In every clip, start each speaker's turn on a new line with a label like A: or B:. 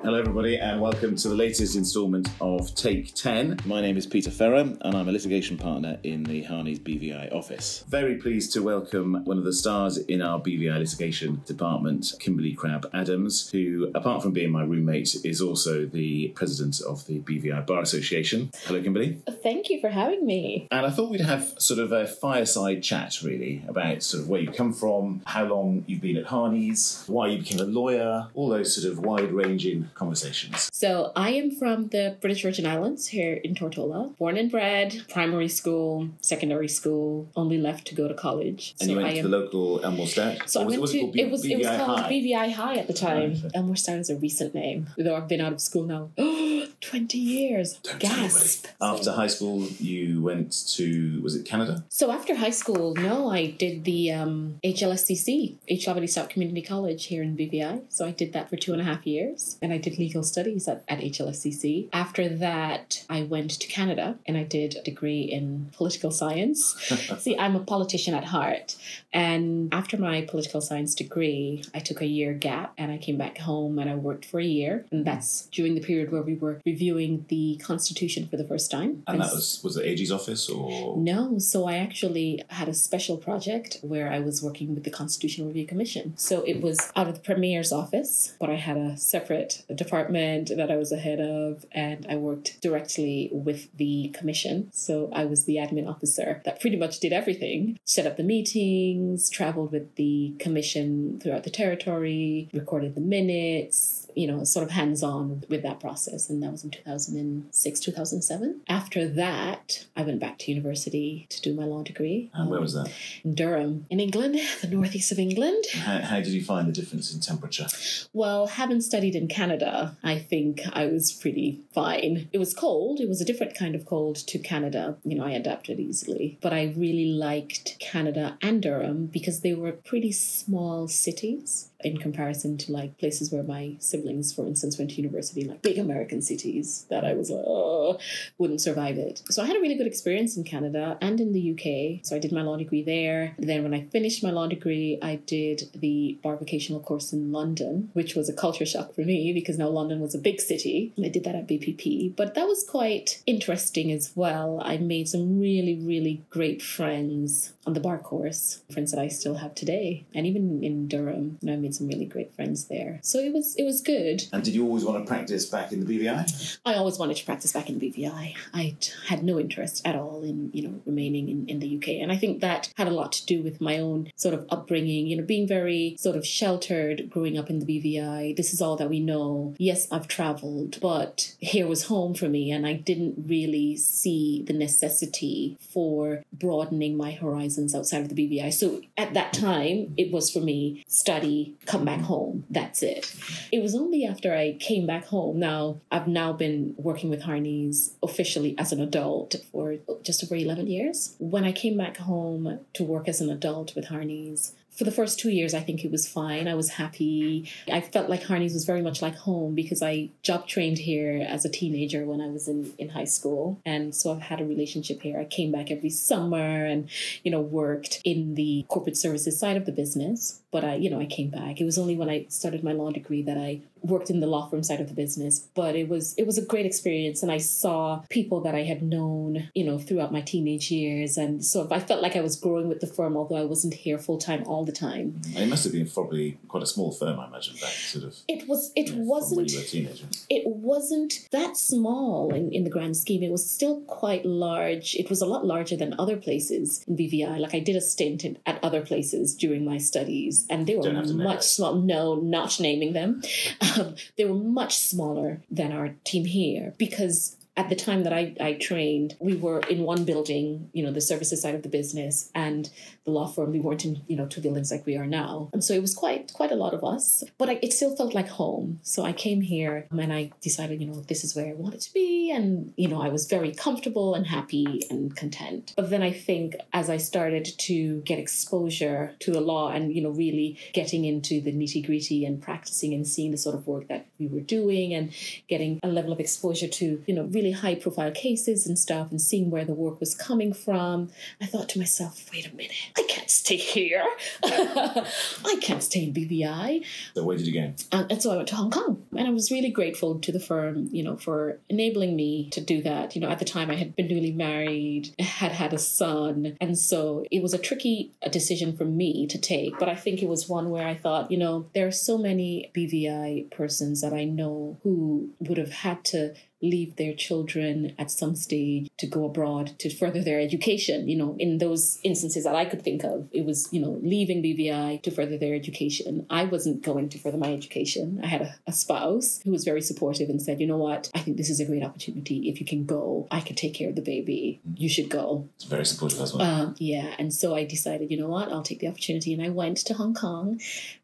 A: Hello, everybody, and welcome to the latest instalment of Take 10. My name is Peter Ferrer, and I'm a litigation partner in the Harneys BVI office. Very pleased to welcome one of the stars in our BVI litigation department, Kimberly Crabb Adams, who, apart from being my roommate, is also the president of the BVI Bar Association. Hello, Kimberly.
B: Thank you for having me.
A: And I thought we'd have sort of a fireside chat, really, about sort of where you come from, how long you've been at Harneys, why you became a lawyer, all those sort of wide ranging conversations.
B: So, I am from the British Virgin Islands here in Tortola. Born and bred, primary school, secondary school, only left to go to college.
A: And
B: so
A: you went
B: I
A: to
B: am.
A: the local Elmore Stoutt?
B: so I went
A: was
B: to
A: it, called B-
B: it was it was called
A: High?
B: BVI High at the time.
A: Oh, right.
B: Elmore Stoutt is a recent name, though I've been out of school now. 20 years.
A: Don't tell.
B: Gasp.
A: After high school, you went to, was it Canada?
B: So after high school, no, I did the um, HLSCC, H. Lavity Stoutt Community College here in BVI. So I did that for two and a half years, and I did legal studies at, at HLSCC. After that, I went to Canada and I did a degree in political science. See, I'm a politician at heart, and after my political science degree, I took a year gap and I came back home and I worked for a year, and that's during the period where we were reviewing the Constitution for the first time.
A: And that was, was it AG's office or?
B: no, so I actually had a special project where I was working with the Constitutional Review Commission. So it hmm. was out of the Premier's office, but I had a separate department that I was the head of, and I worked directly with the commission. So I was the admin officer that pretty much did everything set up the meetings, traveled with the commission throughout the territory, recorded the minutes, you know, sort of hands on with that process. And that was in 2006, 2007. After that, I went back to university to do my law degree.
A: And where
B: um,
A: was that?
B: In Durham, in England, the northeast of England.
A: How, how did you find the difference in temperature?
B: Well, having studied in Canada, I think I was pretty fine. It was cold. It was a different kind of cold to Canada. You know, I adapted easily. But I really liked Canada and Durham because they were pretty small cities in comparison to like places where my siblings, for instance, went to university, like big American cities that I was like, oh, wouldn't survive it. So I had a really good experience in Canada and in the UK. So I did my law degree there. Then when I finished my law degree, I did the bar vocational course in London, which was a culture shock for me because now London was a big city. And I did that at BPP. But that was quite interesting as well. I made some really, really great friends on the bar course, friends that I still have today. And even in Durham, you know, I made some really great friends there. So it was it was good.
A: And did you always want to practice back in the BVI?
B: I always wanted to practice back in the BVI. I had no interest at all in, you know, remaining in, in the UK. And I think that had a lot to do with my own sort of upbringing, you know, being very sort of sheltered growing up in the BVI. This is all that we know. Yes, I've traveled, but here was home for me. And I didn't really see the necessity for broadening my horizons outside of the BVI. So at that time, it was for me study, come back home. That's it. It was only after I came back home. Now, I've now been working with Harneys officially as an adult for just over 11 years. When I came back home to work as an adult with Harneys, for the first two years, I think it was fine. I was happy. I felt like Harneys was very much like home because I job trained here as a teenager when I was in, in high school. And so I've had a relationship here. I came back every summer and, you know, worked in the corporate services side of the business. But I, you know, I came back. It was only when I started my law degree that I worked in the law firm side of the business. But it was it was a great experience and I saw people that I had known, you know, throughout my teenage years. And so I felt like I was growing with the firm, although I wasn't here full time all the time.
A: And it must have been probably quite a small firm, I imagine, back sort of.
B: It was. It
A: you know,
B: wasn't.
A: you were a teenager.
B: it wasn't that small in, in the grand scheme. It was still quite large. It was a lot larger than other places in BVI. Like I did a stint in, at other places during my studies, and they were
A: Don't have to name
B: much
A: it.
B: small. No, not naming them. Um, they were much smaller than our team here because at the time that I, I trained, we were in one building, you know, the services side of the business and the law firm. We weren't in, you know, two buildings like we are now. And so it was quite quite a lot of us. But I, it still felt like home. So I came here and I decided, you know, this is where I wanted to be. And, you know, I was very comfortable and happy and content. But then I think as I started to get exposure to the law and, you know, really getting into the nitty gritty and practicing and seeing the sort of work that we were doing and getting a level of exposure to, you know, really really high profile cases and stuff and seeing where the work was coming from, I thought to myself, wait a minute, I can't stay here. I can't stay in BVI.
A: So where did you go?
B: And, and so I went to Hong Kong. And I was really grateful to the firm, you know, for enabling me to do that. You know, at the time I had been newly married, had had a son. And so it was a tricky uh, decision for me to take. But I think it was one where I thought, you know, there are so many BVI persons that I know who would have had to leave their children at some stage to go abroad to further their education. You know, in those instances that I could think of, it was, you know, leaving BVI to further their education. I wasn't going to further my education. I had a, a spouse who was very supportive and said, you know what, I think this is a great opportunity. If you can go, I can take care of the baby. You should go.
A: It's very supportive as well.
B: Uh, yeah. And so I decided, you know what, I'll take the opportunity. And I went to Hong Kong.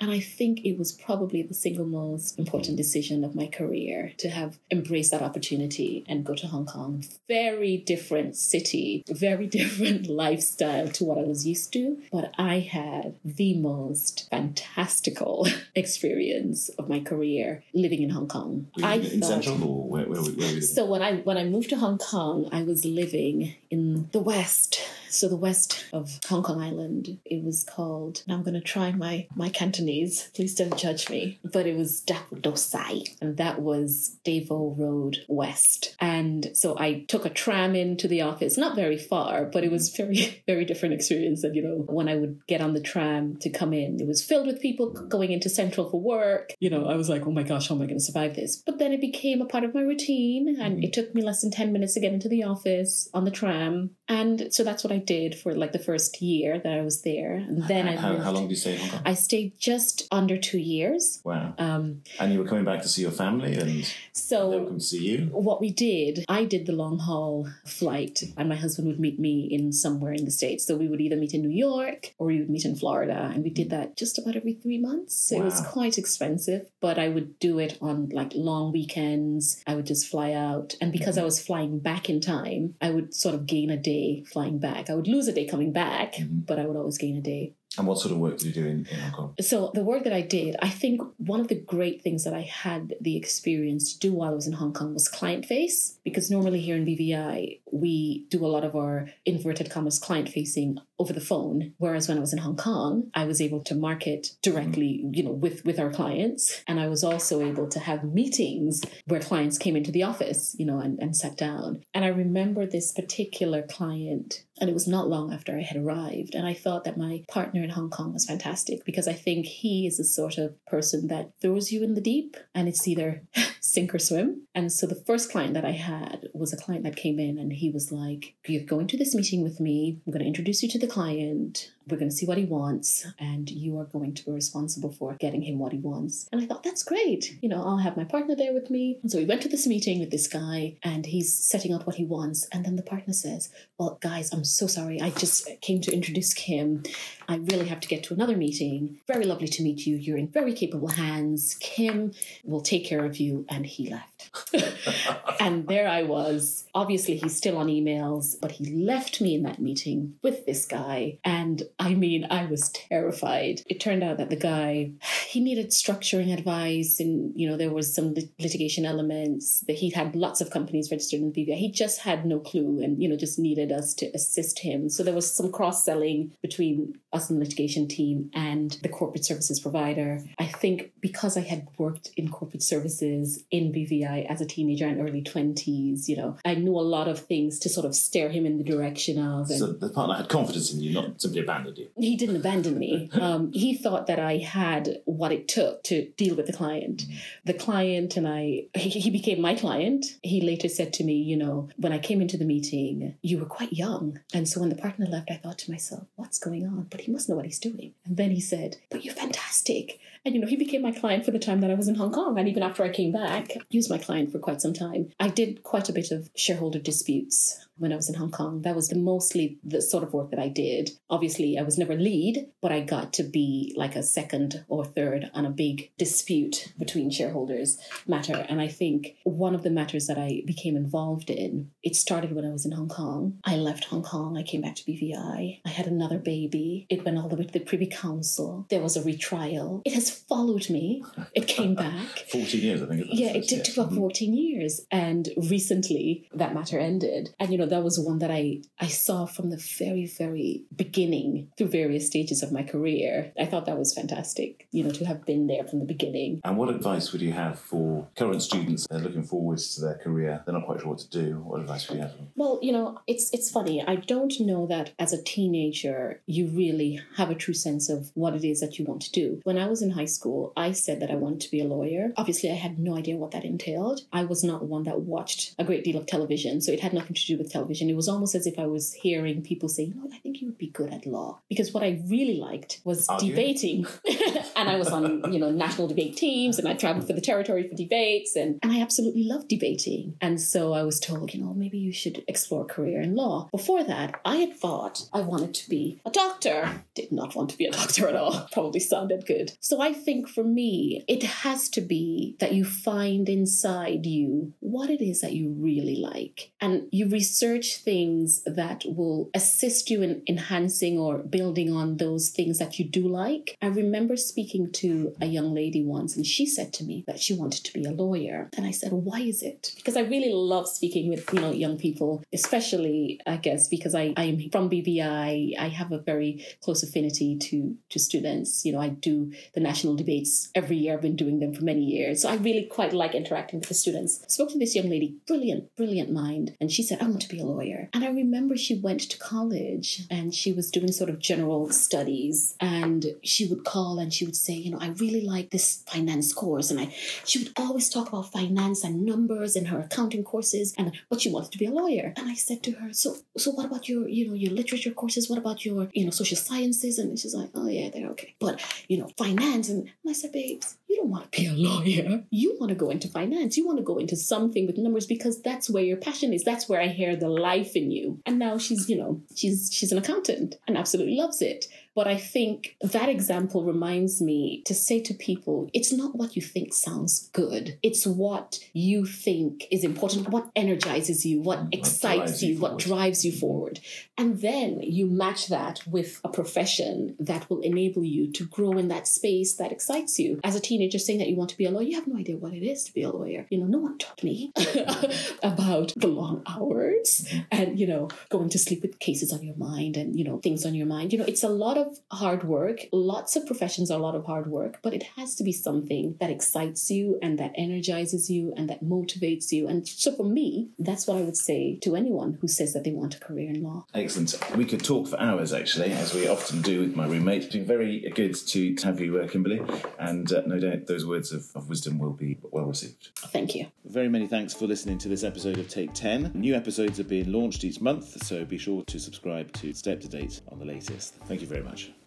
B: And I think it was probably the single most important mm. decision of my career to have embraced that opportunity and go to Hong Kong. Very different city, very different lifestyle to what I was used to. But I had the most fantastical experience of my career living in Hong Kong.
A: Were
B: I
A: in
B: thought-
A: Central or where, where, where were you?
B: so when I when I moved to Hong Kong, I was living in the west. So the west of Hong Kong Island. It was called. Now I'm going to try my my Cantonese. Please don't judge me. But it was Dak Dosai, and that was Des Voeux Road West. And so I took a tram into the office. Not very far, but it was mm-hmm. very very different experience. And you know, when I would get on the tram to come in, it was filled with people going into Central for work. You know, I was like, oh my gosh, how am I going to survive this? But then it became a part of my routine, and mm-hmm. it took me less than 10 minutes to get into the office on the tram. And so that's what I did for like the first year that I was there. And then I
A: how,
B: moved.
A: how long did you stay in Hong Kong?
B: I stayed just under two years.
A: wow.
B: Um,
A: And you were coming back to see your family and they were
B: so
A: coming to see you?
B: what we did, I did the long haul flight, and my husband would meet me in somewhere in the States. So we would either meet in New York or we would meet in Florida. And we did that just about every three months. So It was quite expensive, but I would do it on like long weekends. I would just fly out. And because I was flying back in time, I would sort of gain a day flying back. I would lose a day coming back,
A: Mhm.
B: but I would always gain a day.
A: And what sort of work did you do in, in Hong Kong?
B: So the work that I did, I think one of the great things that I had the experience to do while I was in Hong Kong was client face. Because normally here in BVI, we do a lot of our inverted commas client facing over the phone. Whereas when I was in Hong Kong, I was able to market directly, mm-hmm. you know, with with our clients. And I was also able to have meetings where clients came into the office, you know, and, and sat down. And I remember this particular client and it was not long after I had arrived. And I thought that my partner in Hong Kong was fantastic because I think he is the sort of person that throws you in the deep and it's either sink or swim. And so the first client that I had was a client that came in and he was like, You're going to this meeting with me. I'm going to introduce you to the client. We're going to see what he wants, and you are going to be responsible for getting him what he wants. And I thought, that's great. You know, I'll have my partner there with me. And so we went to this meeting with this guy, and he's setting out what he wants. And then the partner says, Well, guys, I'm so sorry. I just came to introduce Kim. I really have to get to another meeting. Very lovely to meet you. You're in very capable hands. Kim will take care of you. And he left. and there I was. Obviously, he's still on emails, but he left me in that meeting with this guy. And I mean, I was terrified. It turned out that the guy, he needed structuring advice, and you know, there was some lit- litigation elements. That he had lots of companies registered in BVI. He just had no clue, and you know, just needed us to assist him. So there was some cross selling between us and the litigation team and the corporate services provider. I think because I had worked in corporate services in BVI as a teenager and early 20s, you know, I knew a lot of things to sort of steer him in the direction of. And
A: So the partner had confidence in you, not simply abandoned you.
B: he didn't abandon me. Um, he thought that I had what it took to deal with the client. The client and I, he, he became my client. He later said to me, you know, when I came into the meeting, you were quite young. And so when the partner left, I thought to myself, what's going on? But he must know what he's doing. And then he said, but you're fantastic. And, you know, he became my client for the time that I was in Hong Kong. And even after I came back, he was my client for quite some time. I did quite a bit of shareholder disputes when I was in Hong Kong. That was the mostly the sort of work that I did. Obviously, I was never lead, but I got to be like a second or third on a big dispute between shareholders matter. And I think one of the matters that I became involved in, it started when I was in Hong Kong. I left Hong Kong, I came back to BVI. I had another baby. It went all the way to the Privy Council. There was a retrial. It has followed me. It came back.
A: 14 years, I think.
B: Yeah, it did took about mm-hmm. 14 years. And recently that matter ended. And, you know, that was one that I, I saw from the very, very beginning through various stages of my career. I thought that was fantastic, you know, to have been there from the beginning.
A: And what advice would you have for current students that are looking forwards to their career? They're not quite sure what to do. What advice would you have?
B: Well, you know, it's it's funny. I don't know that as a teenager you really have a true sense of what it is that you want to do. When I was in high school, I said that I wanted to be a lawyer. Obviously, I had no idea what that entailed. I was not one that watched a great deal of television, so it had nothing to do with television. It was almost as if I was hearing people say, "You know, I think you would be good at law," because what I really liked was debating, and I was on you know national debate teams, and I traveled for the territory for debates, and and I absolutely loved debating. And so I was told, you know, maybe you should explore a career in law. Before that, I had thought I wanted to be a doctor. Did not want to be a doctor at all. Probably sounded good. So I think for me, it has to be that you find inside you what it is that you really like. And you research things that will assist you in enhancing or building on those things that you do like. I remember speaking to a young lady once, and she said to me that she wanted to be a lawyer. And I said, Why is it? Because I really love speaking with, you know, young people, especially I guess because I, I am from BVI. I have a very close affinity to to students. You know, I do the national debates every year. I've been doing them for many years. So I really quite like interacting with the students. I spoke to this young lady, brilliant, brilliant mind, and she said, I want to be a lawyer. And I remember she went to college and she was doing sort of general studies and she would call and she would say, you know, I really like this finance course. And I she would always talk about finance and numbers in her accounting courses and but she wanted to be a lawyer. And I said to her, So so what about your, you know, your literature courses? What about your, you know, social sciences? And she's like, Oh yeah, they're okay. But, you know, finance and, and I said, babes, you don't want to be a lawyer. You want to go into finance. You want to go into something with numbers because that's where your passion is. That's where I hear the life in you. And now she's, you know, she's she's an accountant and absolutely loves it. But I think that example reminds me to say to people, it's not what you think sounds good. It's what you think is important, what energizes you, what
A: What
B: excites
A: you
B: you, what drives you forward. And then you match that with a profession that will enable you to grow in that space that excites you. As a teenager saying that you want to be a lawyer, you have no idea what it is to be a lawyer. You know, no one taught me about the long hours mm-hmm. and, you know, going to sleep with cases on your mind and, you know, things on your mind. You know, it's a lot of hard work. Lots of professions are a lot of hard work, but it has to be something that excites you and that energizes you and that motivates you. And so for me, that's what I would say to anyone who says that they want a career in law.
A: Excellent. We could talk for hours, actually, as we often do with my roommate. It's been very good to have you, uh, Kimberly, and uh, no doubt those words of, of wisdom will be well received.
B: Thank you.
A: Very many thanks for listening to this episode of Take 10. New episodes are being launched each month, so be sure to subscribe to stay up to date on the latest. Thank you very much.